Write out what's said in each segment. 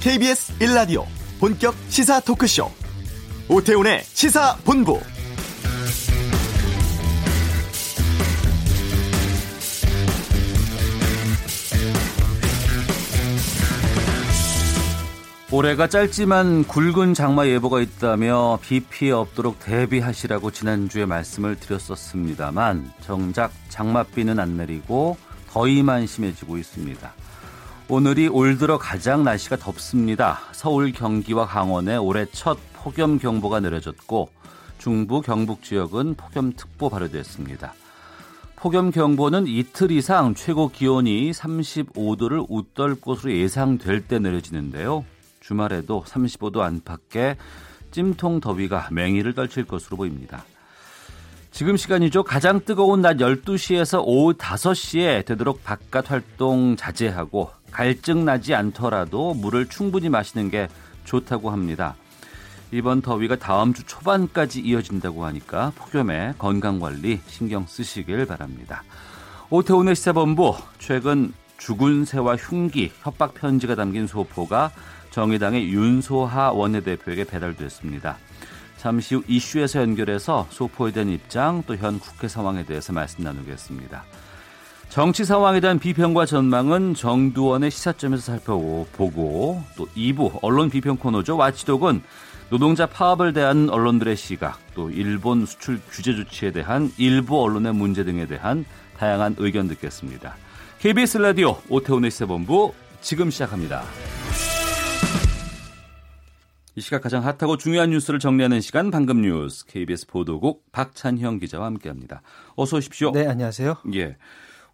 KBS 1라디오 본격 시사 토크쇼 오태훈의 시사본부 올해가 짧지만 굵은 장마 예보가 있다며 비 피해 없도록 대비하시라고 지난주에 말씀을 드렸었습니다만 정작 장맛비는 안 내리고 더위만 심해지고 있습니다. 오늘이 올 들어 가장 날씨가 덥습니다. 서울, 경기와 강원에 올해 첫 폭염 경보가 내려졌고 중부, 경북 지역은 폭염특보 발효됐습니다. 폭염 경보는 이틀 이상 최고 기온이 35도를 웃돌 것으로 예상될 때 내려지는데요. 주말에도 35도 안팎의 찜통 더위가 맹위를 떨칠 것으로 보입니다. 지금 시간이죠. 가장 뜨거운 낮 12시에서 오후 5시에 되도록 바깥 활동 자제하고 갈증 나지 않더라도 물을 충분히 마시는 게 좋다고 합니다. 이번 더위가 다음 주 초반까지 이어진다고 하니까 폭염에 건강관리 신경 쓰시길 바랍니다. 오태훈의 시사본부 최근 죽은 새와 흉기 협박 편지가 담긴 소포가 정의당의 윤소하 원내대표에게 배달됐습니다. 잠시 후 이슈에서 연결해서 소포에 대한 입장 또 현 국회 상황에 대해서 말씀 나누겠습니다. 정치 상황에 대한 비평과 전망은 정두원의 시사점에서 살펴보고 또 2부 언론 비평 코너죠. 와치독은 노동자 파업을 대한 언론들의 시각 또 일본 수출 규제 조치에 대한 일부 언론의 문제 등에 대한 다양한 의견 듣겠습니다. KBS 라디오 오태훈의 시사본부 지금 시작합니다. 이 시각 가장 핫하고 중요한 뉴스를 정리하는 시간 방금 뉴스 KBS 보도국 박찬형 기자와 함께합니다. 어서 오십시오. 네, 안녕하세요. 예.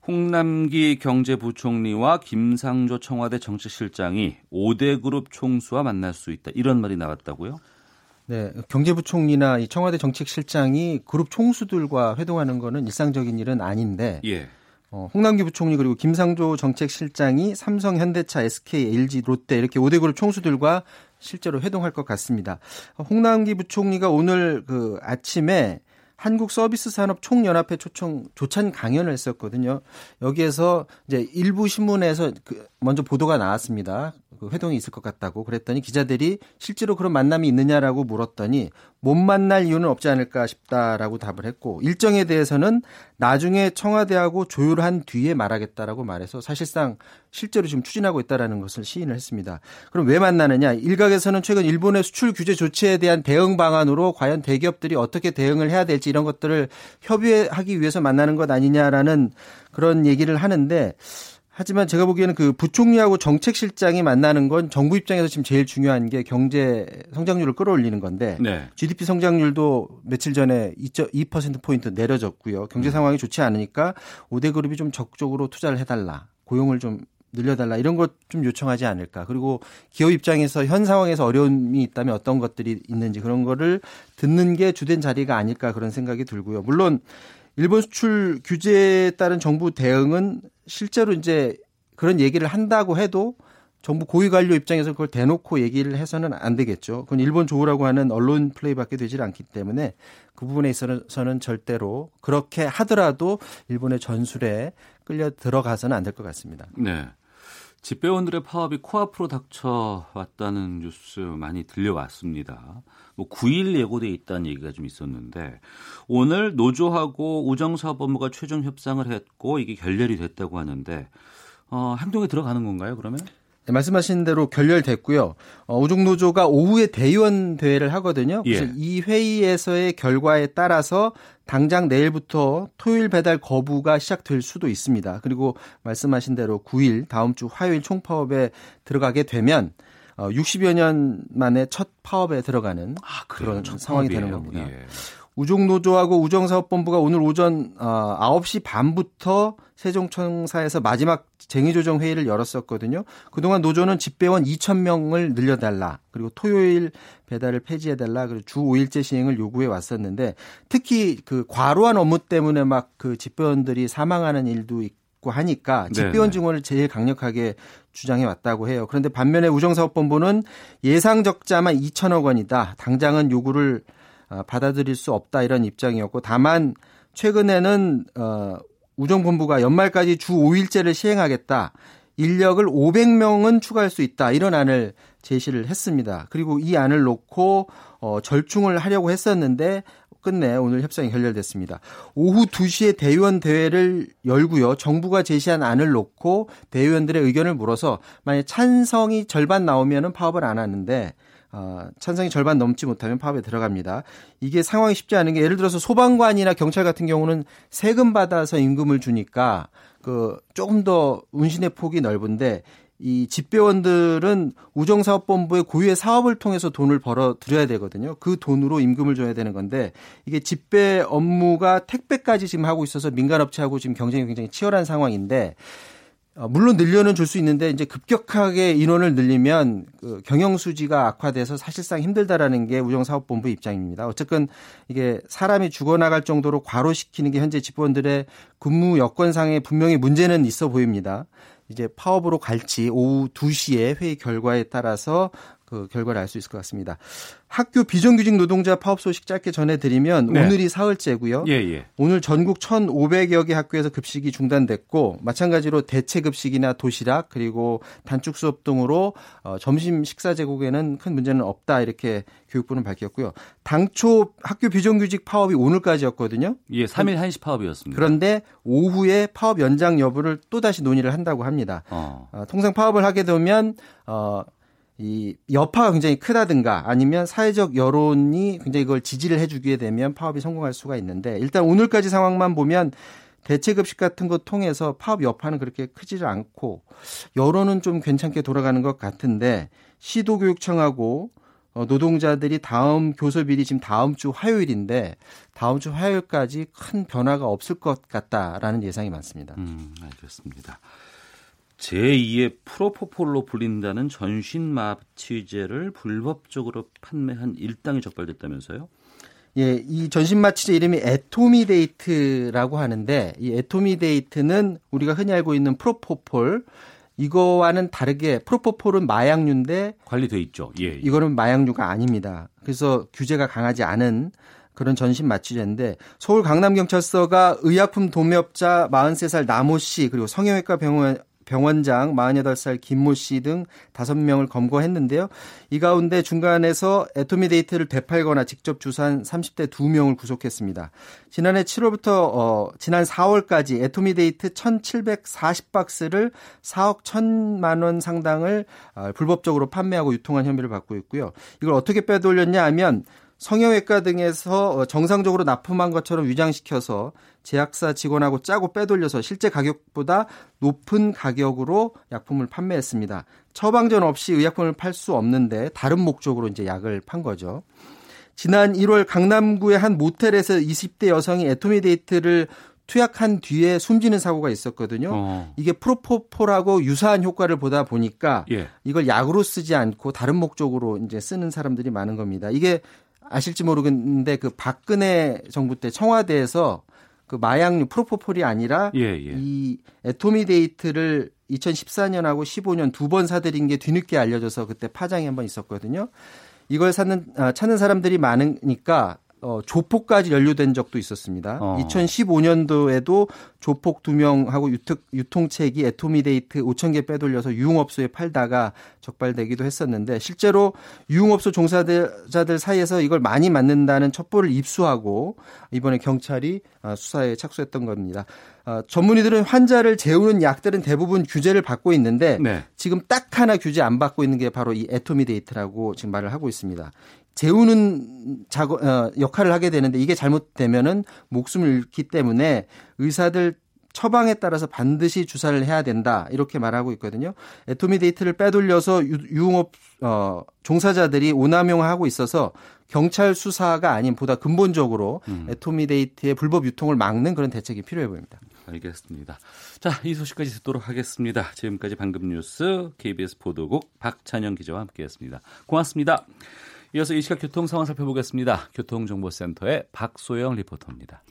홍남기 경제부총리와 김상조 청와대 정책실장이 5대 그룹 총수와 만날 수 있다. 이런 말이 나왔다고요? 네, 경제부총리나 이 청와대 정책실장이 그룹 총수들과 회동하는 거는 일상적인 일은 아닌데 예. 어, 홍남기 부총리 그리고 김상조 정책실장이 삼성, 현대차, SK, LG, 롯데 이렇게 5대 그룹 총수들과 실제로 회동할 것 같습니다. 홍남기 부총리가 오늘 그 아침에 한국 서비스 산업 총연합회 초청 조찬 강연을 했었거든요. 여기에서 이제 일부 신문에서 그 먼저 보도가 나왔습니다. 그 회동이 있을 것 같다고 그랬더니 기자들이 실제로 그런 만남이 있느냐라고 물었더니 못 만날 이유는 없지 않을까 싶다라고 답을 했고 일정에 대해서는 나중에 청와대하고 조율한 뒤에 말하겠다라고 말해서 사실상 실제로 지금 추진하고 있다라는 것을 시인을 했습니다. 그럼 왜 만나느냐? 일각에서는 최근 일본의 수출 규제 조치에 대한 대응 방안으로 과연 대기업들이 어떻게 대응을 해야 될지 이런 것들을 협의하기 위해서 만나는 것 아니냐라는 그런 얘기를 하는데 하지만 제가 보기에는 그 부총리하고 정책실장이 만나는 건 정부 입장에서 지금 제일 중요한 게 경제 성장률을 끌어올리는 건데 네. GDP 성장률도 며칠 전에 2% 포인트 내려졌고요. 경제 상황이 좋지 않으니까 5대 그룹이 좀 적극적으로 투자를 해달라, 고용을 좀 늘려달라 이런 것 좀 요청하지 않을까. 그리고 기업 입장에서 현 상황에서 어려움이 있다면 어떤 것들이 있는지 그런 거를 듣는 게 주된 자리가 아닐까 그런 생각이 들고요. 물론 일본 수출 규제에 따른 정부 대응은 실제로 이제 그런 얘기를 한다고 해도 정부 고위 관료 입장에서 그걸 대놓고 얘기를 해서는 안 되겠죠. 그건 일본 조우라고 하는 언론 플레이밖에 되질 않기 때문에 그 부분에 있어서는 절대로 그렇게 하더라도 일본의 전술에 끌려 들어가서는 안 될 것 같습니다. 네. 집배원들의 파업이 코앞으로 닥쳐왔다는 뉴스 많이 들려왔습니다. 뭐 9일 예고돼 있다는 얘기가 좀 있었는데 오늘 노조하고 우정사업본부가 최종 협상을 했고 이게 결렬이 됐다고 하는데 어, 행동에 들어가는 건가요? 그러면? 네, 말씀하신 대로 결렬됐고요. 어, 우종노조가 오후에 대의원 대회를 하거든요. 그래서 예. 이 회의에서의 결과에 따라서 당장 내일부터 토요일 배달 거부가 시작될 수도 있습니다. 그리고 말씀하신 대로 9일 다음 주 화요일 총파업에 들어가게 되면 어, 60여 년 만에 첫 파업에 들어가는 아, 그런 상황이 되는 겁니다. 예. 우종노조하고 우정사업본부가 오늘 오전 어, 9시 반부터 세종청사에서 마지막 쟁의조정 회의를 열었었거든요. 그동안 노조는 집배원 2천 명을 늘려달라. 그리고 토요일 배달을 폐지해달라. 그리고 주 5일제 시행을 요구해 왔었는데 특히 그 과로한 업무 때문에 막 그 집배원들이 사망하는 일도 있고 하니까 집배원 증원을 제일 강력하게 주장해 왔다고 해요. 그런데 반면에 우정사업본부는 예상 적자만 2천억 원이다. 당장은 요구를 어, 받아들일 수 없다 이런 입장이었고 다만 최근에는 어 우정본부가 연말까지 주 5일제를 시행하겠다. 인력을 500명은 추가할 수 있다. 이런 안을 제시를 했습니다. 그리고 이 안을 놓고 어, 절충을 하려고 했었는데 끝내 오늘 협상이 결렬됐습니다. 오후 2시에 대의원 대회를 열고요. 정부가 제시한 안을 놓고 대의원들의 의견을 물어서 만약 찬성이 절반 나오면은 파업을 안 하는데 어, 찬성이 절반 넘지 못하면 파업에 들어갑니다. 이게 상황이 쉽지 않은 게 예를 들어서 소방관이나 경찰 같은 경우는 세금 받아서 임금을 주니까 그 조금 더 운신의 폭이 넓은데 이 집배원들은 우정사업본부의 고유의 사업을 통해서 돈을 벌어 들여야 되거든요. 그 돈으로 임금을 줘야 되는 건데 이게 집배 업무가 택배까지 지금 하고 있어서 민간업체하고 지금 경쟁이 굉장히 치열한 상황인데 어, 물론 늘려는 줄 수 있는데 이제 급격하게 인원을 늘리면 그 경영 수지가 악화돼서 사실상 힘들다라는 게 우정사업본부 입장입니다. 어쨌든 이게 사람이 죽어나갈 정도로 과로시키는 게 현재 집원들의 근무 여건상에 분명히 문제는 있어 보입니다. 이제 파업으로 갈지 오후 2시에 회의 결과에 따라서 그 결과를 알 수 있을 것 같습니다. 학교 비정규직 노동자 파업 소식 짧게 전해드리면 네. 오늘이 사흘째고요. 예, 예. 오늘 전국 1,500여 개 학교에서 급식이 중단됐고 마찬가지로 대체 급식이나 도시락 그리고 단축 수업 등으로 어, 점심 식사 제공에는 큰 문제는 없다 이렇게 교육부는 밝혔고요. 당초 학교 비정규직 파업이 오늘까지였거든요. 예, 3일 한시 파업이었습니다. 그런데 오후에 파업 연장 여부를 또 다시 논의를 한다고 합니다. 어. 어, 통상 파업을 하게 되면 어, 이 여파가 굉장히 크다든가 아니면 사회적 여론이 굉장히 이걸 지지를 해주게 되면 파업이 성공할 수가 있는데 일단 오늘까지 상황만 보면 대체급식 같은 거 통해서 파업 여파는 그렇게 크지를 않고 여론은 좀 괜찮게 돌아가는 것 같은데 시도교육청하고 어, 노동자들이 다음 교섭일이 지금 다음 주 화요일인데 다음 주 화요일까지 큰 변화가 없을 것 같다라는 예상이 많습니다. 음, 알겠습니다. 제2의 프로포폴로 불린다는 전신 마취제를 불법적으로 판매한 일당이 적발됐다면서요? 예, 이 전신 마취제 이름이 에토미데이트라고 하는데 이 에토미데이트는 우리가 흔히 알고 있는 프로포폴 이거와는 다르게 프로포폴은 마약류인데 관리돼 있죠. 예, 예. 이거는 마약류가 아닙니다. 그래서 규제가 강하지 않은 그런 전신 마취제인데 서울 강남경찰서가 의약품 도매업자 43살 나모 씨 그리고 성형외과 병원 병원장 48살 김모 씨 등 5명을 검거했는데요. 이 가운데 중간에서 에토미데이트를 되팔거나 직접 주사한 30대 2명을 구속했습니다. 지난해 7월부터 어, 지난 4월까지 에토미데이트 1,740박스를 4억 1천만 원 상당을 어, 불법적으로 판매하고 유통한 혐의를 받고 있고요. 이걸 어떻게 빼돌렸냐 하면 성형외과 등에서 어, 정상적으로 납품한 것처럼 위장시켜서 제약사 직원하고 짜고 빼돌려서 실제 가격보다 높은 가격으로 약품을 판매했습니다. 처방전 없이 의약품을 팔 수 없는데 다른 목적으로 이제 약을 판 거죠. 지난 1월 강남구의 한 모텔에서 20대 여성이 애토미 데이트를 투약한 뒤에 숨지는 사고가 있었거든요. 어. 이게 프로포폴하고 유사한 효과를 보다 보니까 예. 이걸 약으로 쓰지 않고 다른 목적으로 이제 쓰는 사람들이 많은 겁니다. 이게 아실지 모르겠는데 그 박근혜 정부 때 청와대에서 그 마약류 프로포폴이 아니라 예, 예. 이 애토미 데이트를 2014년하고 15년 두 번 사들인 게 뒤늦게 알려져서 그때 파장이 한 번 있었거든요. 이걸 사는 아, 찾는 사람들이 많으니까 어, 조폭까지 연루된 적도 있었습니다. 어. 2015년도에도 조폭 두 명하고 유통책이 애토미데이트 5천 개 빼돌려서 유흥업소에 팔다가 적발되기도 했었는데 실제로 유흥업소 종사자들 사이에서 이걸 많이 맞는다는 첩보를 입수하고 이번에 경찰이 어, 수사에 착수했던 겁니다. 어, 전문의들은 환자를 재우는 약들은 대부분 규제를 받고 있는데 네. 지금 딱 하나 규제 안 받고 있는 게 바로 이 애토미데이트라고 지금 말을 하고 있습니다. 재우는 작업 어, 역할을 하게 되는데 이게 잘못되면은 목숨을 잃기 때문에 의사들 처방에 따라서 반드시 주사를 해야 된다 이렇게 말하고 있거든요. 에토미데이트를 빼돌려서 유흥업 어, 종사자들이 오남용하고 있어서 경찰 수사가 아닌 보다 근본적으로 음. 에토미데이트의 불법 유통을 막는 그런 대책이 필요해 보입니다. 알겠습니다. 자, 이 소식까지 듣도록 하겠습니다. 지금까지 방금 뉴스 KBS 보도국 박찬영 기자와 함께했습니다. 고맙습니다. 이어서 이 시각 교통 상황 살펴보겠습니다. 교통정보센터의 박소영 리포터입니다.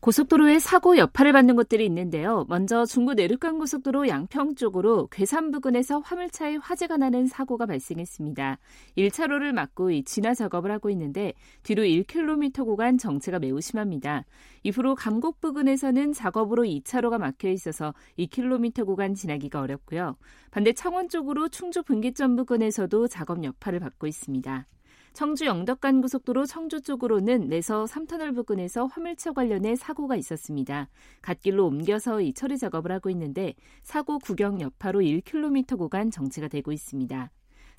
고속도로에 사고 여파를 받는 곳들이 있는데요. 먼저 중부 내륙간 고속도로 양평 쪽으로 괴산 부근에서 화물차에 화재가 나는 사고가 발생했습니다. 1차로를 막고 진화 작업을 하고 있는데 뒤로 1km 구간 정체가 매우 심합니다. 이후로 감곡 부근에서는 작업으로 2차로가 막혀 있어서 2km 구간 지나기가 어렵고요. 반대 창원 쪽으로 충주 분기점 부근에서도 작업 여파를 받고 있습니다. 청주 영덕간 고속도로 청주 쪽으로는 내서 3터널 부근에서 화물차 관련해 사고가 있었습니다. 갓길로 옮겨서 이 처리 작업을 하고 있는데 사고 구경 여파로 1km 구간 정체가 되고 있습니다.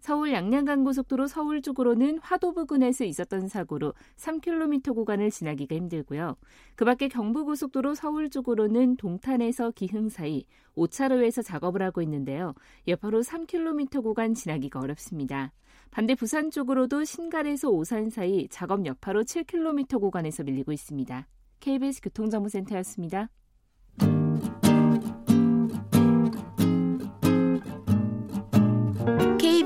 서울 양양간 고속도로 서울 쪽으로는 화도 부근에서 있었던 사고로 3km 구간을 지나기가 힘들고요. 그 밖에 경부고속도로 서울 쪽으로는 동탄에서 기흥 사이 5차로에서 작업을 하고 있는데요. 여파로 3km 구간 지나기가 어렵습니다. 반대 부산 쪽으로도 신갈에서 오산 사이 작업 여파로 7km 구간에서 밀리고 있습니다. KBS 교통정보센터였습니다.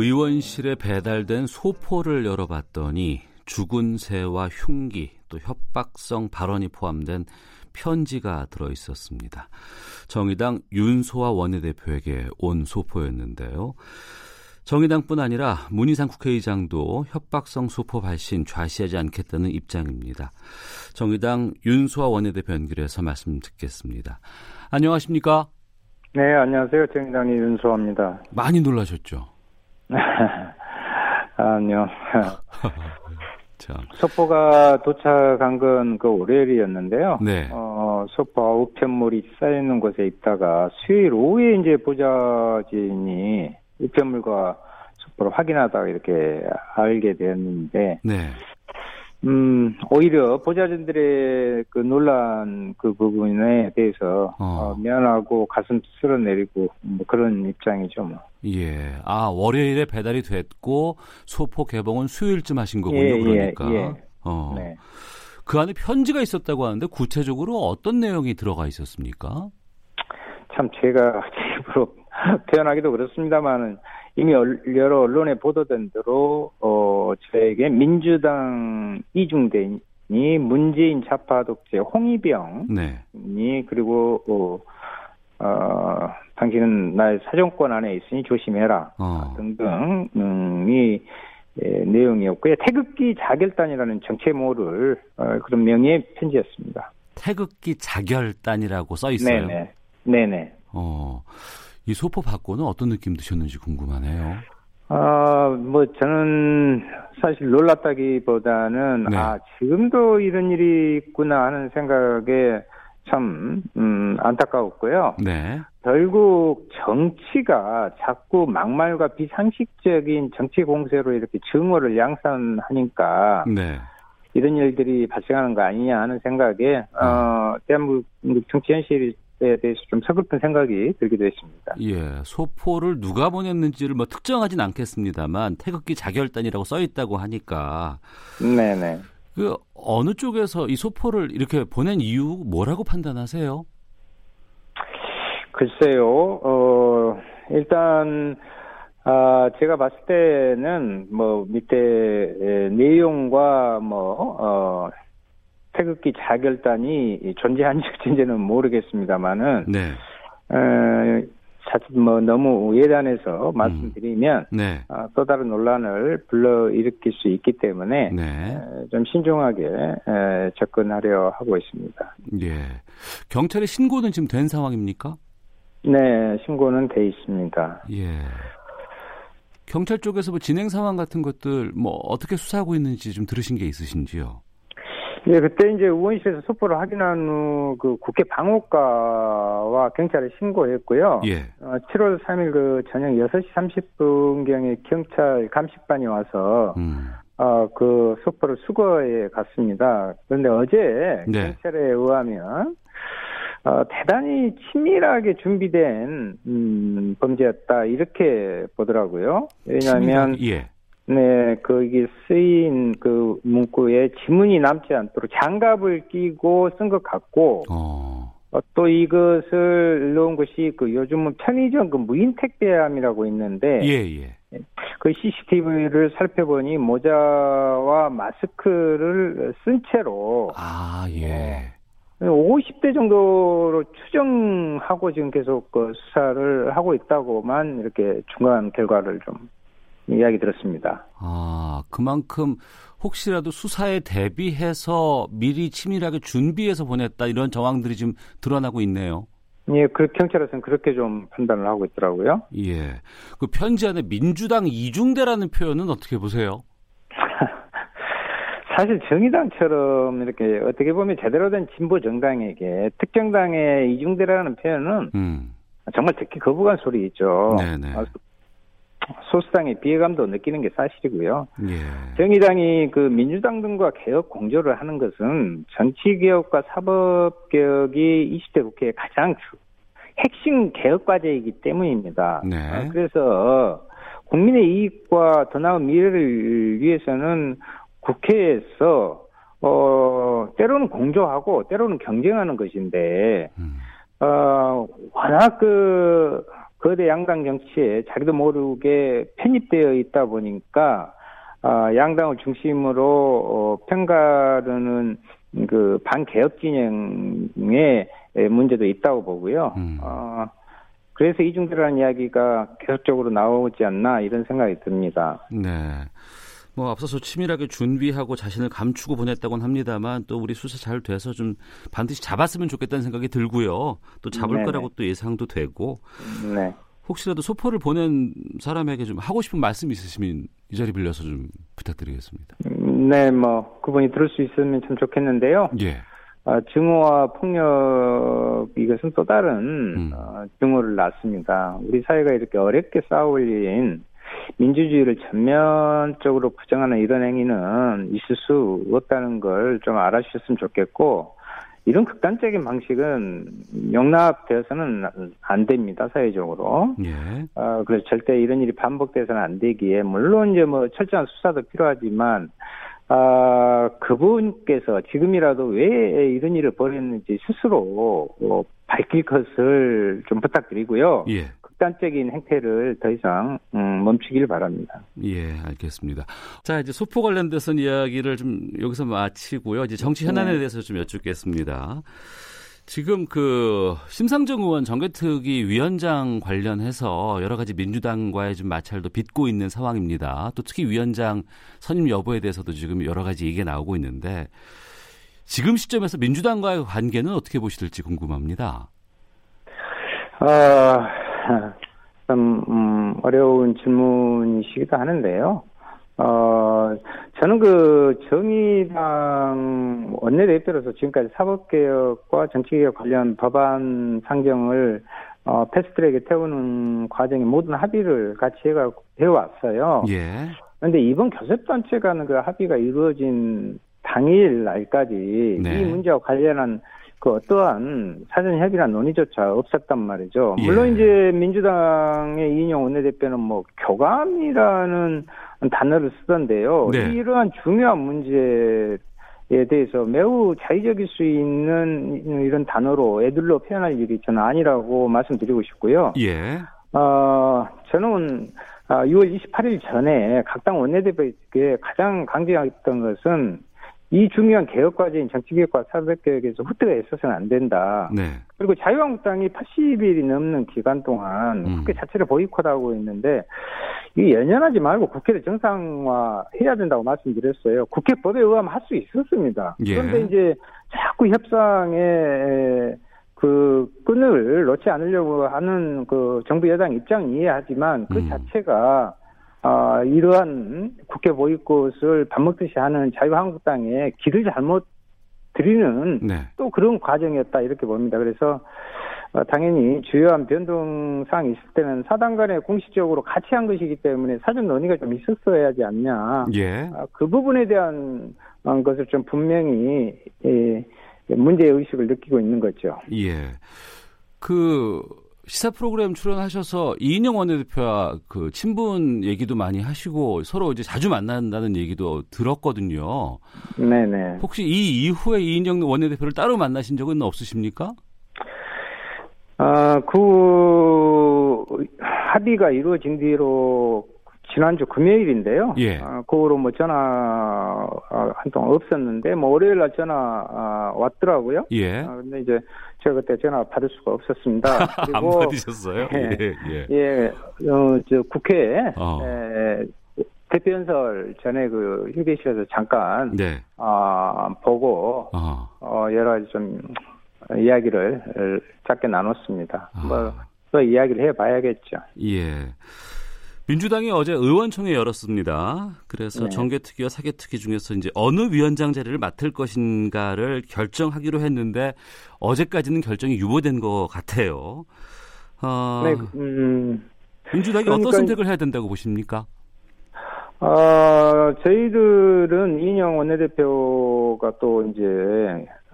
의원실에 배달된 소포를 열어봤더니 죽은 새와 흉기 또 협박성 발언이 포함된 편지가 들어 있었습니다. 정의당 윤소아 원내대표에게 온 소포였는데요. 정의당뿐 아니라 문희상 국회의장도 협박성 소포 발신 좌시하지 않겠다는 입장입니다. 정의당 윤소아 원내대표 연결해서 말씀 듣겠습니다. 안녕하십니까? 네, 안녕하세요. 정의당의 윤소아입니다. 많이 놀라셨죠? 아니요. 참. 소포가 도착한 건 그 월요일이었는데요. 네. 어, 소포 우편물이 쌓이는 곳에 있다가 수요일 오후에 이제 보좌진이 우편물과 속보를 확인하다가 이렇게 알게 되었는데, 네. 음, 오히려 보좌진들의 그 논란 그 부분에 대해서 어. 어, 미안하고 가슴 쓸어내리고 뭐 그런 입장이죠. 뭐. 예. 아, 월요일에 배달이 됐고 소포 개봉은 수요일쯤 하신 거군요. 예, 예, 그러니까. 예. 어. 네. 그 안에 편지가 있었다고 하는데 구체적으로 어떤 내용이 들어가 있었습니까? 참 제가 제 입으로 표현하기도 그렇습니다만은 이미 얼- 여러 언론에 보도된 대로 어 저에게 민주당 이중대인 이 문재인 좌파 독재 홍위병이 네. 그리고 어, 어 당신은 나의 사정권 안에 있으니 조심해라 어. 등등이 예, 내용이었고요 태극기 자결단이라는 정체모를 어, 그런 명의의 편지였습니다. 태극기 자결단이라고 써 있어요. 네네 네네. 어. 이 소포 받고는 어떤 느낌 드셨는지 궁금하네요. 아, 뭐, 저는 사실 놀랐다기보다는, 네. 아, 지금도 이런 일이 있구나 하는 생각에 참, 음, 안타까웠고요. 네. 결국 정치가 자꾸 막말과 비상식적인 정치 공세로 이렇게 증오를 양산하니까 네. 이런 일들이 발생하는 거 아니냐 하는 생각에, 어, 대한민국 정치 현실 에 대해서 좀 서글픈 생각이 들기도 했습니다. 예. 소포를 누가 보냈는지를 뭐 특정하진 않겠습니다만 태극기 자결단이라고 써 있다고 하니까 네네. 그 어느 쪽에서 이 소포를 이렇게 보낸 이유 뭐라고 판단하세요? 글쎄요, 어, 일단, 아, 제가 봤을 때는, 뭐, 밑에, 에, 내용과, 뭐, 어, 태극기 자결단이 존재한지 어쩐지는 모르겠습니다만은, 네. 에, 자칫 뭐, 너무 예단해서 말씀드리면, 네. 아, 또 다른 논란을 불러 일으킬 수 있기 때문에, 네. 에, 좀 신중하게 에, 접근하려 하고 있습니다. 예. 경찰에 신고는 지금 된 상황입니까? 네, 신고는 돼 있습니다. 예. 경찰 쪽에서 뭐 진행 상황 같은 것들 뭐 어떻게 수사하고 있는지 좀 들으신 게 있으신지요? 예, 그때 이제 의원실에서 소포를 확인한 후 그 국회 방어과와 경찰에 신고했고요. 예. 어, 7월 3일 그 저녁 6시 30분경에 경찰 감식반이 와서 음. 어, 그 소포를 수거해 갔습니다. 그런데 어제 네. 경찰에 의하면 어, 대단히 치밀하게 준비된 음, 범죄였다 이렇게 보더라고요. 왜냐하면 예. 네, 거기 쓰인 그 문구에 지문이 남지 않도록 장갑을 끼고 쓴 것 같고, 어. 어, 또 이것을 넣은 것이 그 요즘은 편의점 그 무인 택배함이라고 있는데, 예, 예. 그 CCTV를 살펴보니 모자와 마스크를 쓴 채로 아, 예. 50대 정도로 추정하고 지금 계속 그 수사를 하고 있다고만 이렇게 중간 결과를 좀 이야기 들었습니다. 아, 그만큼 혹시라도 수사에 대비해서 미리 치밀하게 준비해서 보냈다 이런 정황들이 지금 드러나고 있네요. 예, 그 경찰에서는 그렇게 좀 판단을 하고 있더라고요. 예. 그 편지 안에 민주당 이중대라는 표현은 어떻게 보세요? 사실 정의당처럼 이렇게 어떻게 보면 제대로 된 진보 정당에게 특정당의 이중대라는 표현은 음. 정말 듣기 거부감 소리 있죠. 소수당의 비애감도 느끼는 게 사실이고요. 예. 정의당이 그 민주당 등과 개혁 공조를 하는 것은 정치 개혁과 사법 개혁이 20대 국회의 가장 주- 핵심 개혁 과제이기 때문입니다. 네. 아, 그래서 국민의 이익과 더 나은 미래를 위해서는 국회에서 어 때로는 공조하고 때로는 경쟁하는 것인데 음. 어 워낙 그 거대 양당 정치에 자기도 모르게 편입되어 있다 보니까 아, 양당을 중심으로 어, 편가르는 그 반개혁 진영의 문제도 있다고 보고요. 음. 어, 그래서 이중대라는 이야기가 계속적으로 나오지 않나 이런 생각이 듭니다. 네. 뭐 앞서서 치밀하게 준비하고 자신을 감추고 보냈다고는 합니다만 또 우리 수사 잘 돼서 좀 반드시 잡았으면 좋겠다는 생각이 들고요. 또 잡을 네네. 거라고 또 예상도 되고 네. 혹시라도 소포를 보낸 사람에게 좀 하고 싶은 말씀 있으시면 이 자리 빌려서 좀 부탁드리겠습니다. 음, 네, 뭐 그분이 들을 수 있으면 참 좋겠는데요. 예. 아, 증오와 폭력 이것은 또 다른 음. 어, 증오를 낳습니다. 우리 사회가 이렇게 어렵게 쌓아올린 민주주의를 전면적으로 부정하는 이런 행위는 있을 수 없다는 걸 좀 알아주셨으면 좋겠고 이런 극단적인 방식은 용납되어서는 안 됩니다 사회적으로. 예. 어, 그래서 절대 이런 일이 반복돼서는 안 되기에, 물론 이제 뭐 철저한 수사도 필요하지만, 아, 그분께서 지금이라도 왜 이런 일을 벌였는지 스스로 어, 밝힐 것을 좀 부탁드리고요. 예. 극단적인 행태를 더 이상 음, 멈추길 바랍니다. 예, 알겠습니다. 자, 이제 소포 관련돼서는 이야기를 좀 여기서 마치고요. 이제 정치 현안에 네. 대해서 좀 여쭙겠습니다. 지금 그 심상정 의원 정개특위 위원장 관련해서 여러 가지 민주당과의 좀 마찰도 빚고 있는 상황입니다. 또 특히 위원장 선임 여부에 대해서도 지금 여러 가지 얘기가 나오고 있는데 지금 시점에서 민주당과의 관계는 어떻게 보실지 궁금합니다. 아, 좀, 음, 어려운 질문이시기도 하는데요. 어, 저는 그 정의당 원내대표로서 지금까지 사법개혁과 정치개혁 관련 법안 상정을 어, 패스트트랙에 태우는 과정에 모든 합의를 같이 해가, 해왔어요. 예. 그런데 이번 교섭단체 간의 그 합의가 이루어진 당일 날까지 네. 이 문제와 관련한 그 어떠한 사전 협의나 논의조차 없었단 말이죠. 예. 물론 이제 민주당의 이인영 원내대표는 뭐 교감이라는 단어를 쓰던데요. 네. 이러한 중요한 문제 에 대해서 매우 자의적일 수 있는 이런 단어로 애들로 표현할 일이 저는 아니라고 말씀드리고 싶고요. 예. 어, 저는 아, 6월 28일 전에 각 당 원내대표에게 가장 강조했던 것은 이 중요한 개혁 과제인 정치개혁과 사법개혁에서 후퇴가 있어서는 안 된다. 네. 그리고 자유한국당이 80일이 넘는 기간 동안 음. 국회 자체를 보이콧하고 있는데 이 연연하지 말고 국회를 정상화해야 된다고 말씀드렸어요. 국회 법에 의하면 할 수 있었습니다. 예. 그런데 이제 자꾸 협상에 그 끈을 놓지 않으려고 하는 그 정부 여당 입장 이해하지만 그 음. 자체가 아 이러한 국회 보이콧을 밥 먹듯이 하는 자유한국당의 길을 잘못 드리는 네. 또 그런 과정이었다 이렇게 봅니다. 그래서 어, 당연히 주요한 변동 사항이 있을 때는 사당 간에 공식적으로 같이 한 것이기 때문에 사전 논의가 좀 있었어야 하지 않냐. 예. 아, 그 부분에 대한 어, 것을 좀 분명히 예, 문제 의식을 느끼고 있는 거죠. 예. 그 시사 프로그램 출연하셔서 이인영 원내대표와 그 친분 얘기도 많이 하시고 서로 이제 자주 만난다는 얘기도 들었거든요. 네네. 혹시 이 이후에 이인영 원내대표를 따로 만나신 적은 없으십니까? 아, 그 합의가 이루어진 뒤로 지난주 금요일인데요. 예. 아, 그 후로 뭐 전화 아, 한동안 없었는데 뭐 월요일 날 전화 아, 왔더라고요. 예. 아, 근데 이제 제가 그때 전화 받을 수가 없었습니다. 안 그리고 받으셨어요? 예. 예. 예. 예, 어, 저 국회에 어. 에, 대표 연설 전에 그 휴게실에서 잠깐 네. 아, 보고 어. 어, 여러 가지 좀 이야기를 짧게 나눴습니다. 아. 뭐, 또 이야기를 해봐야겠죠. 예. 민주당이 어제 의원총회 열었습니다. 그래서 네. 정개특위와 사개특위 중에서 이제 어느 위원장 자리를 맡을 것인가를 결정하기로 했는데 어제까지는 결정이 유보된 것 같아요. 어, 네, 음, 민주당이 어떤 그러니까- 선택을 해야 된다고 보십니까? 어, 저희들은 이인영 원내대표가 또 이제,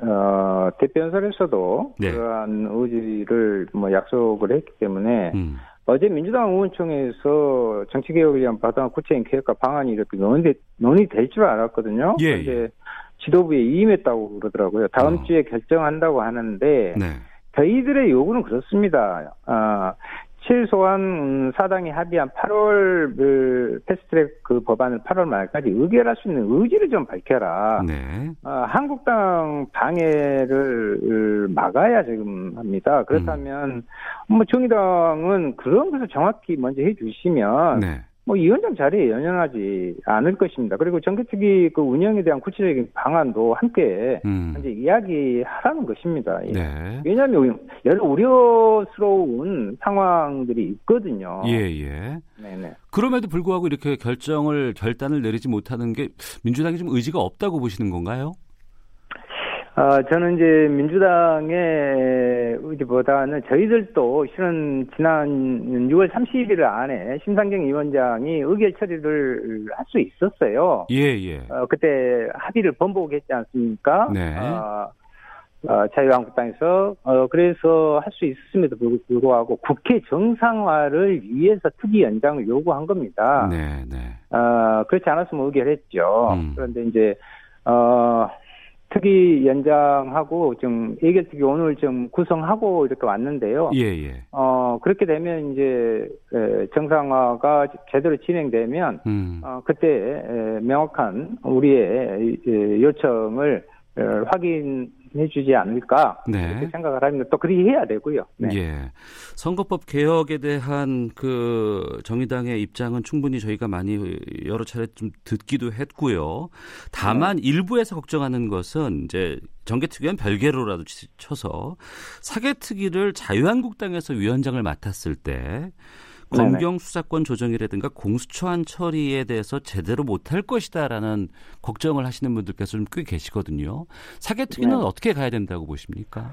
어, 대표연설에서도 네. 그러한 의지를 뭐 약속을 했기 때문에 음. 어제 민주당 의원총회에서 정치개혁을 위한 바당 구체적인 계획과 방안이 이렇게 논의, 논의될 줄 알았거든요. 예, 그런데 지도부에 위임했다고 그러더라고요. 다음 어. 주에 결정한다고 하는데 네. 저희들의 요구는 그렇습니다. 아, 최소한 음, 4당이 합의한 8월 그 패스트트랙 그 법안을 8월 말까지 의결할 수 있는 의지를 좀 밝혀라. 네. 아, 한국당 방해를 막아야 지금 합니다. 그렇다면 뭐 정의당은 그런 것을 정확히 먼저 해주시면 네. 뭐 위원장 자리에 연연하지 않을 것입니다. 그리고 정개특위 그 운영에 대한 구체적인 방안도 함께 음. 이제 이야기하라는 것입니다. 예. 네. 왜냐하면 여러 우려스러운 상황들이 있거든요. 예, 예. 네네. 그럼에도 불구하고 이렇게 결정을, 결단을 내리지 못하는 게 민주당이 좀 의지가 없다고 보시는 건가요? 아, 저는 이제 민주당의 의지보다는 저희들도 실은 지난 6월 30일 안에 심상정 위원장이 의결 처리를 할 수 있었어요. 예, 예. 어, 그때 합의를 번복했지 않습니까? 네. 아, 어, 자유한국당에서 어, 그래서 할 수 있었음에도 불- 불구하고 국회 정상화를 위해서 특위 연장을 요구한 겁니다. 네, 네. 어, 그렇지 않았으면 의결했죠. 음. 그런데 이제 어, 특위 연장하고 좀 예결특위 오늘 좀 구성하고 이렇게 왔는데요. 예, 예. 어, 그렇게 되면 이제 에, 정상화가 제대로 진행되면 음. 어, 그때 에, 명확한 우리의 에, 요청을 에, 확인 해주지 않을까 네. 이렇게 생각을 합니다. 또 그렇게 해야 되고요. 네. 예. 선거법 개혁에 대한 그 정의당의 입장은 충분히 저희가 많이 여러 차례 좀 듣기도 했고요. 다만 일부에서 걱정하는 것은 이제 정개특위는 별개로라도 치- 쳐서 사개특위를 자유한국당에서 위원장을 맡았을 때 검경 수사권 조정이라든가 공수처안 처리에 대해서 제대로 못할 것이다라는 걱정을 하시는 분들께서 좀 꽤 계시거든요. 사개특위는 네. 어떻게 가야 된다고 보십니까?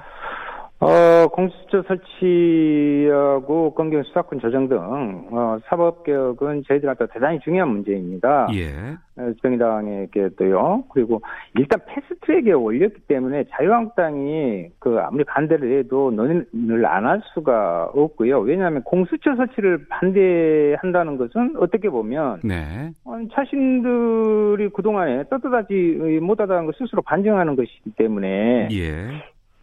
어, 공수처 설치하고 검경 수사권 조정 등 어, 사법 개혁은 저희들한테 대단히 중요한 문제입니다. 예. 어, 정의당에게도요. 그리고 일단 패스트트랙에 올렸기 때문에 자유한국당이 그 아무리 반대를 해도 논의를 안 할 수가 없고요. 왜냐하면 공수처 설치를 반대한다는 것은 어떻게 보면 네. 어, 자신들이 그동안에 떳떳하지 못하다는 걸 스스로 반증하는 것이기 때문에 예.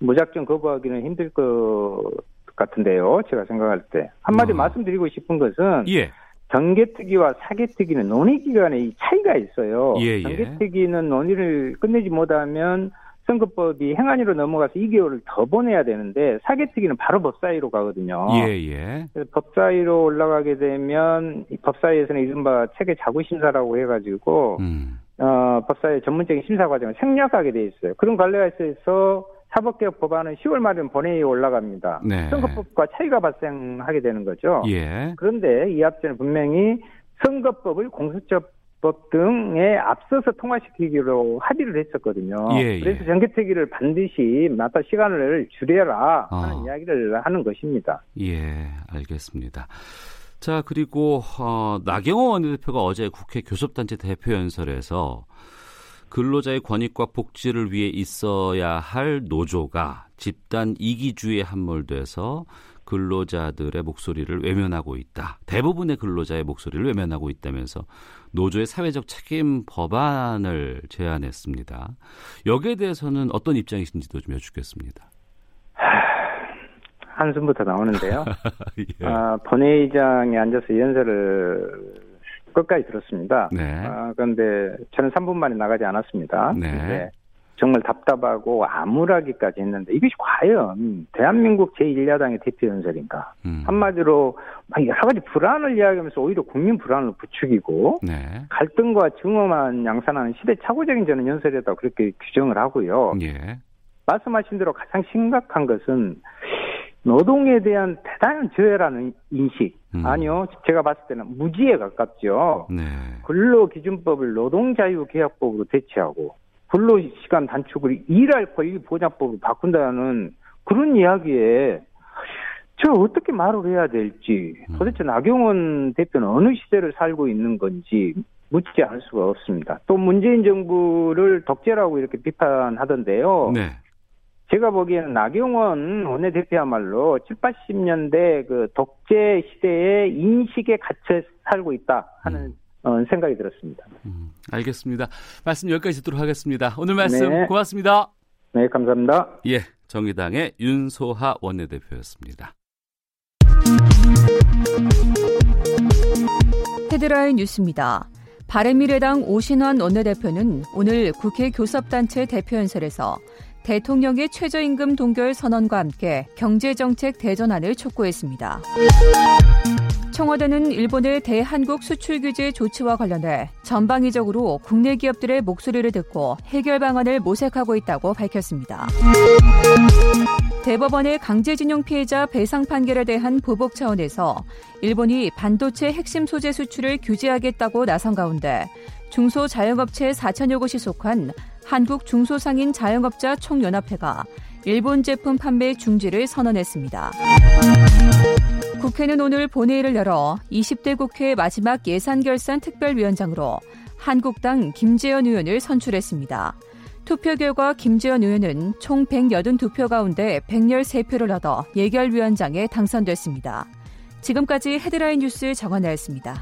무작정 거부하기는 힘들 것 같은데요. 제가 생각할 때 한마디 어. 말씀드리고 싶은 것은 예. 정개특위와 사개특위는 논의 기간에 이 차이가 있어요. 예, 예. 정개특위는 논의를 끝내지 못하면 선거법이 행안위로 넘어가서 2개월을 더 보내야 되는데 사개특위는 바로 법사위로 가거든요. 예, 예. 법사위로 올라가게 되면 이 법사위에서는 이른바 체계 자구 심사라고 해가지고 음. 어, 법사위 전문적인 심사 과정을 생략하게 돼 있어요. 그런 관례가 있어서 사법개혁 법안은 10월 말에는 본회의에 올라갑니다. 네. 선거법과 차이가 발생하게 되는 거죠. 예. 그런데 이 합제는 분명히 선거법을 공수처법 등에 앞서서 통과시키기로 합의를 했었거든요. 예, 예. 그래서 정개특위를 반드시 맞다 시간을 줄여라 하는 어. 이야기를 하는 것입니다. 예, 알겠습니다. 자, 그리고 어, 나경원 원내대표가 어제 국회 교섭단체 대표 연설에서 근로자의 권익과 복지를 위해 있어야 할 노조가 집단 이기주의에 함몰돼서 근로자들의 목소리를 외면하고 있다. 대부분의 근로자의 목소리를 외면하고 있다면서 노조의 사회적 책임 법안을 제안했습니다. 여기에 대해서는 어떤 입장이신지도 좀 여쭙겠습니다. 한숨부터 나오는데요. 예. 아, 본회의장에 앉아서 연설을 끝까지 들었습니다. 네. 아, 그런데 저는 3분 만에 나가지 않았습니다. 네. 정말 답답하고 암울하기까지 했는데 이것이 과연 대한민국 제1야당의 대표 연설인가? 음. 한마디로 막 여러 가지 불안을 이야기하면서 오히려 국민 불안을 부추기고 네. 갈등과 증오만 양산하는 시대착오적인 저는 연설이었다고 그렇게 규정을 하고요. 예. 말씀하신 대로 가장 심각한 것은 노동에 대한 대단한 저해라는 인식. 음. 아니요. 제가 봤을 때는 무지에 가깝죠. 네. 근로기준법을 노동자유계약법으로 대체하고 근로시간 단축을 일할 권리 보장법으로 바꾼다는 그런 이야기에 저 어떻게 말을 해야 될지 음. 도대체 나경원 대표는 어느 시대를 살고 있는 건지 묻지 않을 수가 없습니다. 또 문재인 정부를 독재라고 이렇게 비판하던데요. 네. 제가 보기에는 나경원 원내대표야말로 7, 80년대 그 독재 시대의 인식에 갇혀 살고 있다 하는 어, 생각이 들었습니다. 음, 알겠습니다. 말씀 여기까지 듣도록 하겠습니다. 오늘 말씀 네. 고맙습니다. 네, 감사합니다. 예, 정의당의 윤소하 원내대표였습니다. 헤드라인 뉴스입니다. 바른미래당 오신환 원내대표는 오늘 국회 교섭단체 대표연설에서 대통령의 최저임금 동결 선언과 함께 경제정책 대전환을 촉구했습니다. 청와대는 일본의 대한국 수출 규제 조치와 관련해 전방위적으로 국내 기업들의 목소리를 듣고 해결 방안을 모색하고 있다고 밝혔습니다. 대법원의 강제징용 피해자 배상 판결에 대한 보복 차원에서 일본이 반도체 핵심 소재 수출을 규제하겠다고 나선 가운데 중소자영업체 4천여 곳이 속한 한국 중소상인 자영업자 총연합회가 일본 제품 판매 중지를 선언했습니다. 국회는 오늘 본회의를 열어 20대 국회 마지막 예산결산 특별위원장으로 한국당 김재현 의원을 선출했습니다. 투표 결과 김재현 의원은 총 182표 가운데 113표를 얻어 예결위원장에 당선됐습니다. 지금까지 헤드라인 뉴스 정한나였습니다.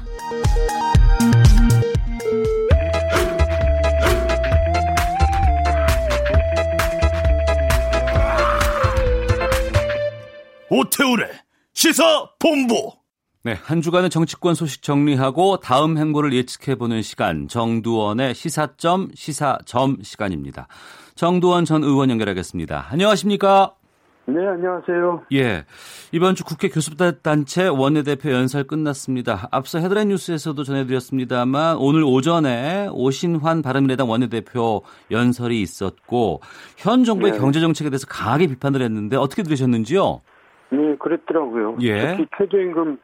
오태우래 시사 본부. 네, 한 주간의 정치권 소식 정리하고 다음 행보를 예측해보는 시간 정두원의 시사점 시사점 시간입니다. 정두원 전 의원 연결하겠습니다. 안녕하십니까? 네, 안녕하세요. 예, 이번 주 국회 교섭단체 원내대표 연설 끝났습니다. 앞서 헤드라인 뉴스에서도 전해드렸습니다만 오늘 오전에 오신환 바른미래당 원내대표 연설이 있었고 현 정부의 네. 경제정책에 대해서 강하게 비판을 했는데 어떻게 들으셨는지요? 네, 그랬더라고요. 예. 특히 최저임금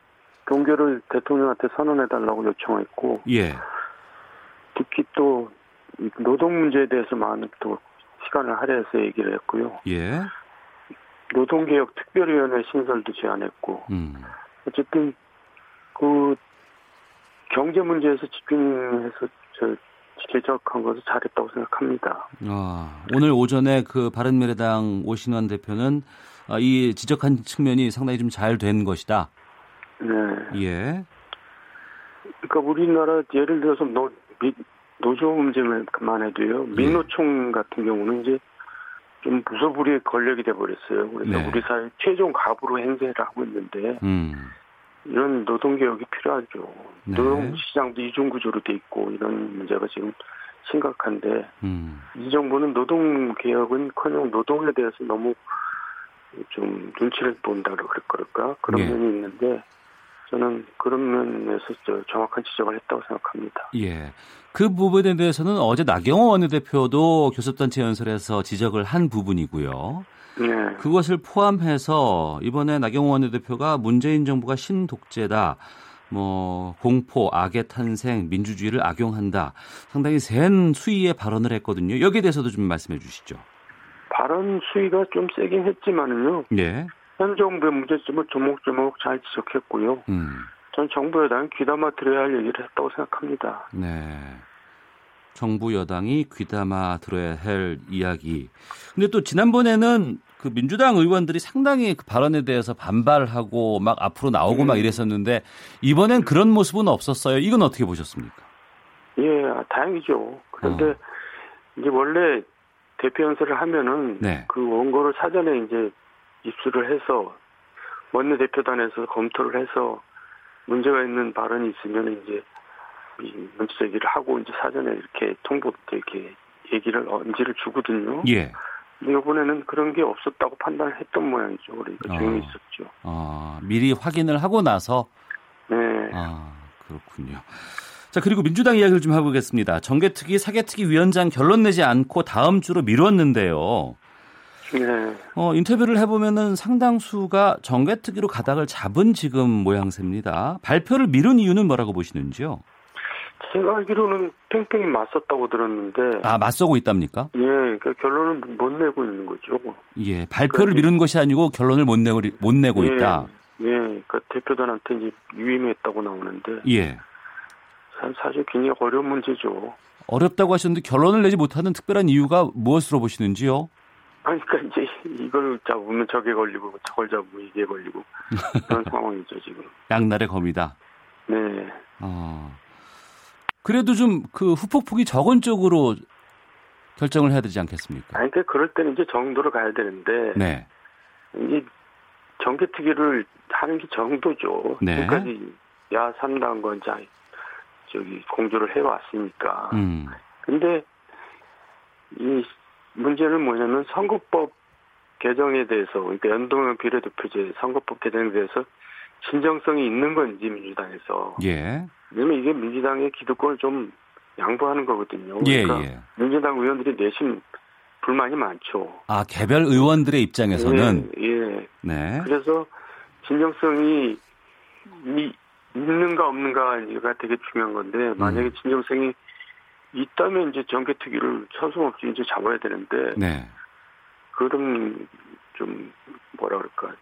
동결을 대통령한테 선언해달라고 요청했고, 예, 특히 또이 노동 문제에 대해서 많은 또 시간을 할애해서 얘기를 했고요. 예, 노동개혁 특별위원회 신설도 제안했고, 음, 어쨌든 그 경제 문제에서 집중해서 저 지적한 것을 잘했다고 생각합니다. 아, 오늘 오전에 그 바른미래당 오신환 대표는 아, 이 지적한 측면이 상당히 좀 잘 된 것이다. 네. 예, 그러니까 우리나라 예를 들어서 노, 미- 노조 문제만 해도요. 민노총 같은 경우는 이제 좀 무소불위의 권력이 돼버렸어요. 그래서 네. 우리 사회 최종 갑으로 행세를 하고 있는데 음, 이런 노동 개혁이 필요하죠. 네. 노동 시장도 이중 구조로 돼 있고 이런 문제가 지금 심각한데 음, 이 정부는 노동 개혁은커녕 노동에 대해서 너무 좀 눈치를 본다 그럴까 그런 예. 면이 있는데 저는 그런 면에서 저 정확한 지적을 했다고 생각합니다. 예. 그 부분에 대해서는 어제 나경원 원내대표도 교섭단체 연설에서 지적을 한 부분이고요. 네. 그것을 포함해서 이번에 나경원 원내대표가 문재인 정부가 신독재다. 뭐 공포, 악의 탄생, 민주주의를 악용한다. 상당히 센 수위의 발언을 했거든요. 여기에 대해서도 좀 말씀해 주시죠. 발언 수위가 좀 세긴 했지만은요. 예. 현 정부의 문제점을 조목조목 잘 지적했고요. 음. 전 정부 여당 귀담아 들어야 할 얘기를 했다고 생각합니다. 네. 정부 여당이 귀담아 들어야 할 이야기. 근데 또 지난번에는 그 민주당 의원들이 상당히 그 발언에 대해서 반발하고 막 앞으로 나오고 막 이랬었는데 이번엔 그런 모습은 없었어요. 이건 어떻게 보셨습니까? 예, 다행이죠. 그런데 어. 이제 원래 대표 연설을 하면은 네. 그 원고를 사전에 이제 입수를 해서 원내 대표단에서 검토를 해서 문제가 있는 발언이 있으면 이제 문제 제기를 하고 이제 사전에 이렇게 통보 때 이렇게 얘기를 언지를 주거든요. 예. 근데 이번에는 그런 게 없었다고 판단을 했던 모양이죠. 그러니까 조용히 어. 있었죠. 어, 미리 확인을 하고 나서. 네. 아 그렇군요. 자 그리고 민주당 이야기를 좀 해보겠습니다. 정개특위 사개특위 위원장 결론 내지 않고 다음 주로 미뤘는데요. 네. 어, 인터뷰를 해보면은 상당수가 정개특위로 가닥을 잡은 지금 모양새입니다. 발표를 미룬 이유는 뭐라고 보시는지요? 제가 알기로는 팽팽히 맞섰다고 들었는데. 아, 맞서고 있답니까? 예, 그러니까 결론을 못 내고 있는 거죠. 예, 발표를 그러니까 미룬 것이 아니고 결론을 못 내고, 못 내고 예, 있다. 예, 그러니까 대표단한테 이제 유임했다고 나오는데. 예. 사실 굉장히 어려운 문제죠. 어렵다고 하셨는데 결론을 내지 못하는 특별한 이유가 무엇으로 보시는지요? 아니, 그러니까 이제 이걸 잡으면 저게 걸리고 저걸 잡으면 이게 걸리고 그런 상황이죠 지금. 양날의 검이다. 네. 어. 그래도 좀 그 후폭풍이 적은 쪽으로 결정을 해야 되지 않겠습니까? 아니, 그러니까 그럴 때는 이제 정도로 가야 되는데. 네. 이제 정개특위를 하는 게 정도죠. 네. 지금까지 야 3당과 이제 저기 공조를 해왔으니까. 음. 근데 이 문제는 뭐냐면 선거법 개정에 대해서 그러니까 연동형 비례대표제 선거법 개정에 대해서 진정성이 있는 건지 민주당에서 예. 왜냐면 이게 민주당의 기득권을 좀 양보하는 거거든요. 예, 그러니까 예. 민주당 의원들이 내심 불만이 많죠. 아 개별 의원들의 입장에서는 예. 예. 네. 그래서 진정성이 이, 있는가 없는가가 되게 중요한 건데 만약에 음. 진정성이 있다면 이제 정개특위를 서슴없이 이제 잡아야 되는데 네. 그런 좀 뭐라 그럴까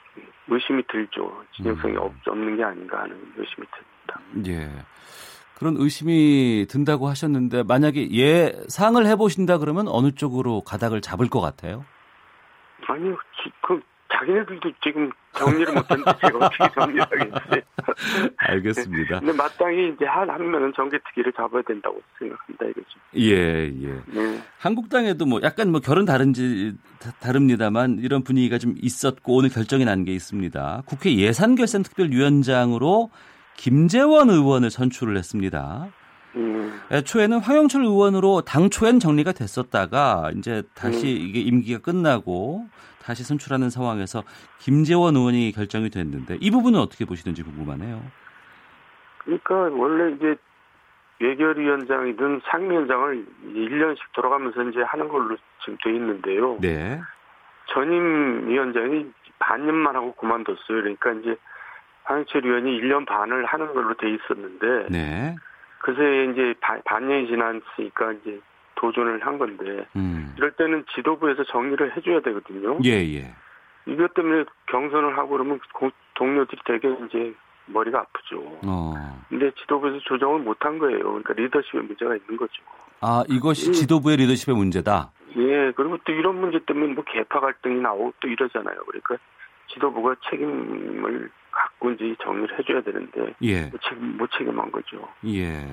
의심이 들죠. 진정성이 음. 없, 없는 게 아닌가 하는 의심이 듭니다. 예. 그런 의심이 든다고 하셨는데 만약에 예상을 해보신다 그러면 어느 쪽으로 가닥을 잡을 것 같아요? 아니요, 그 자기네들도 지금 정리를 못했는데 제가 어떻게 정리하겠어요. 알겠습니다. 근데 마땅히 이제 한 하면은 정개특위를 잡아야 된다고 생각합니다 이거죠. 예, 예. 네. 한국당에도 뭐 약간 뭐 결은 다른지 다릅니다만 이런 분위기가 좀 있었고 오늘 결정이 난 게 있습니다. 국회 예산결산특별위원장으로 김재원 의원을 선출을 했습니다. 음. 애초에는 황영철 의원으로 당초엔 정리가 됐었다가 이제 다시 음. 이게 임기가 끝나고 다시 선출하는 상황에서 김재원 의원이 결정이 됐는데 이 부분은 어떻게 보시는지 궁금하네요. 그러니까 원래 이제 외결위원장이든 상임위원장을 1년씩 돌아가면서 이제 하는 걸로 지금 돼 있는데요. 네. 전임 위원장이 반년만 하고 그만뒀어요. 그러니까 이제 황영철 의원이 1년 반을 하는 걸로 돼 있었는데 네. 그새 이제 반 년이 지났으니까 이제 도전을 한 건데 음. 이럴 때는 지도부에서 정리를 해줘야 되거든요. 예, 예. 이것 때문에 경선을 하고 그러면 동료들이 되게 이제 머리가 아프죠. 어. 근데 지도부에서 조정을 못한 거예요. 그러니까 리더십에 문제가 있는 거죠. 아, 이것이 지도부의 리더십의 문제다. 예, 그리고 또 이런 문제 때문에 뭐 개파 갈등이 나오고 또 이러잖아요. 그러니까 지도부가 책임을 갖고 이제 정리를 해줘야 되는데 예. 못, 책임, 못 책임한 거죠. 예.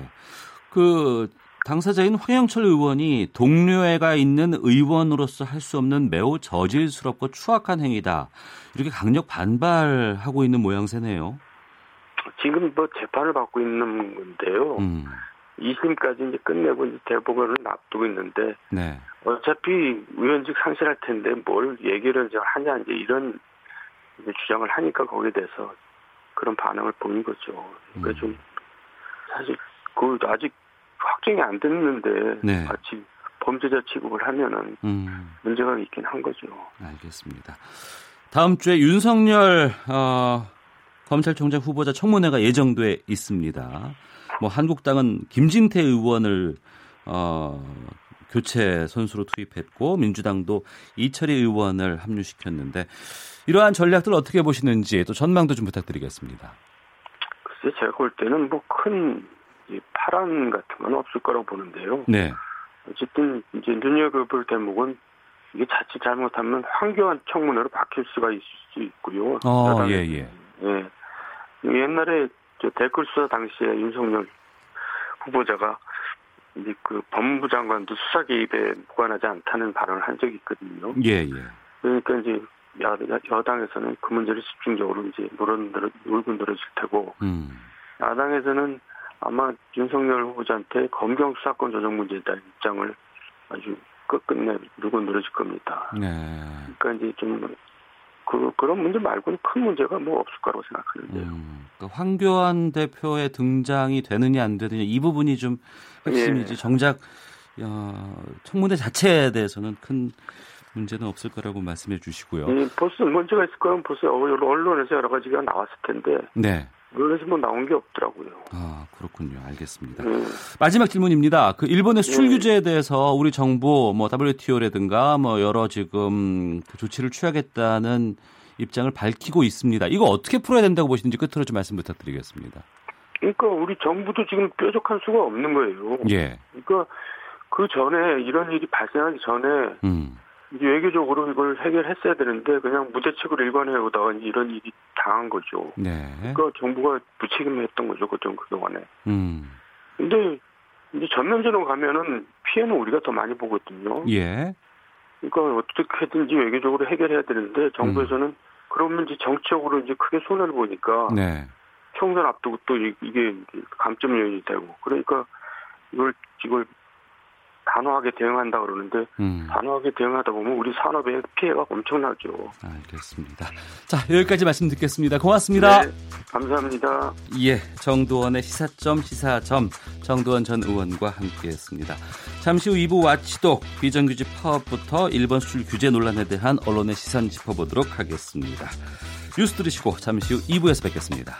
그 당사자인 황영철 의원이 동료애가 있는 의원으로서 할 수 없는 매우 저질스럽고 추악한 행위다. 이렇게 강력 반발하고 있는 모양새네요. 지금 뭐 재판을 받고 있는 건데요. 음. 2심까지 이제 끝내고 이제 대법원을 납두고 있는데 네. 어차피 의원직 상실할 텐데 뭘 얘기를 하냐 이제 이런 이제 주장을 하니까 거기에 대해서 그런 반응을 보인 거죠. 그러니까 음. 좀 사실 그 아직 확정이 안 됐는데 네. 마치 범죄자 취급을 하면은 음. 문제가 있긴 한 거죠. 알겠습니다. 다음 주에 윤석열 어, 검찰총장 후보자 청문회가 예정돼 있습니다. 뭐 한국당은 김진태 의원을 어, 교체 선수로 투입했고 민주당도 이철희 의원을 합류시켰는데 이러한 전략들 어떻게 보시는지 또 전망도 좀 부탁드리겠습니다. 글쎄 제가 볼 때는 뭐 큰 파란 같은 건 없을 거라고 보는데요. 네. 어쨌든 이제 눈여겨볼 대목은 이게 자칫 잘못하면 황교안 청문회로 바뀔 수가 있을 수 있고요. 어, 예, 예. 예. 옛날에 저 댓글 수사 당시에 윤석열 후보자가 이제 그 법무부 장관도 수사 개입에 무관하지 않다는 발언을 한 적이 있거든요. 예, 예. 그러니까 이제 여, 여당에서는 그 문제를 집중적으로 이제 물어들어, 물고 늘어질 테고, 음. 야당에서는 아마 윤석열 후보자한테 검경 수사권 조정 문제에 대한 입장을 아주 끝끝내 누고 늘어질 겁니다. 네. 그러니까 이제 좀 그, 그런 문제 말고는 큰 문제가 뭐 없을 거라고 생각하는데요. 음, 그러니까 황교안 대표의 등장이 되느냐 안 되느냐 이 부분이 좀 핵심이지 예. 정작 어, 청문회 자체에 대해서는 큰 문제는 없을 거라고 말씀해 주시고요. 예, 벌써 문제가 있을 거면 벌써 언론에서 여러 가지가 나왔을 텐데. 네. 언론에서 뭐 나온 게 없더라고요. 아 그렇군요. 알겠습니다. 네. 마지막 질문입니다. 그 일본의 수출 네. 규제에 대해서 우리 정부 뭐 WTO라든가 뭐 여러 지금 그 조치를 취하겠다는 입장을 밝히고 있습니다. 이거 어떻게 풀어야 된다고 보시는지 끝으로 좀 말씀 부탁드리겠습니다. 그러니까 우리 정부도 지금 뾰족할 수가 없는 거예요. 예. 그러니까 그 전에 이런 일이 발생하기 전에 음. 외교적으로 이걸 해결했어야 되는데 그냥 무대책으로 일관해 오다가 이런 일이 당한 거죠. 네. 그러니까 정부가 무책임했던 거죠, 그좀 그동안에. 음. 근데 이제 전면전으로 가면은 피해는 우리가 더 많이 보거든요. 예. 그러니까 어떻게든지 외교적으로 해결해야 되는데 정부에서는 음. 그러면 이제 정치적으로 이제 크게 손해를 보니까 네. 총선 앞두고 또 이게 감점 요인이 되고 그러니까 이걸 이걸 단호하게 대응한다 그러는데 음. 단호하게 대응하다 보면 우리 산업의 피해가 엄청나죠. 알겠습니다. 자 여기까지 말씀 듣겠습니다. 고맙습니다. 네, 감사합니다. 예, 정도원의 시사점 시사점 정도원 전 의원과 함께했습니다. 잠시 후 2부 와치독 비정규직 파업부터 일본 수출 규제 논란에 대한 언론의 시선 짚어보도록 하겠습니다. 뉴스 들으시고 잠시 후 2부에서 뵙겠습니다.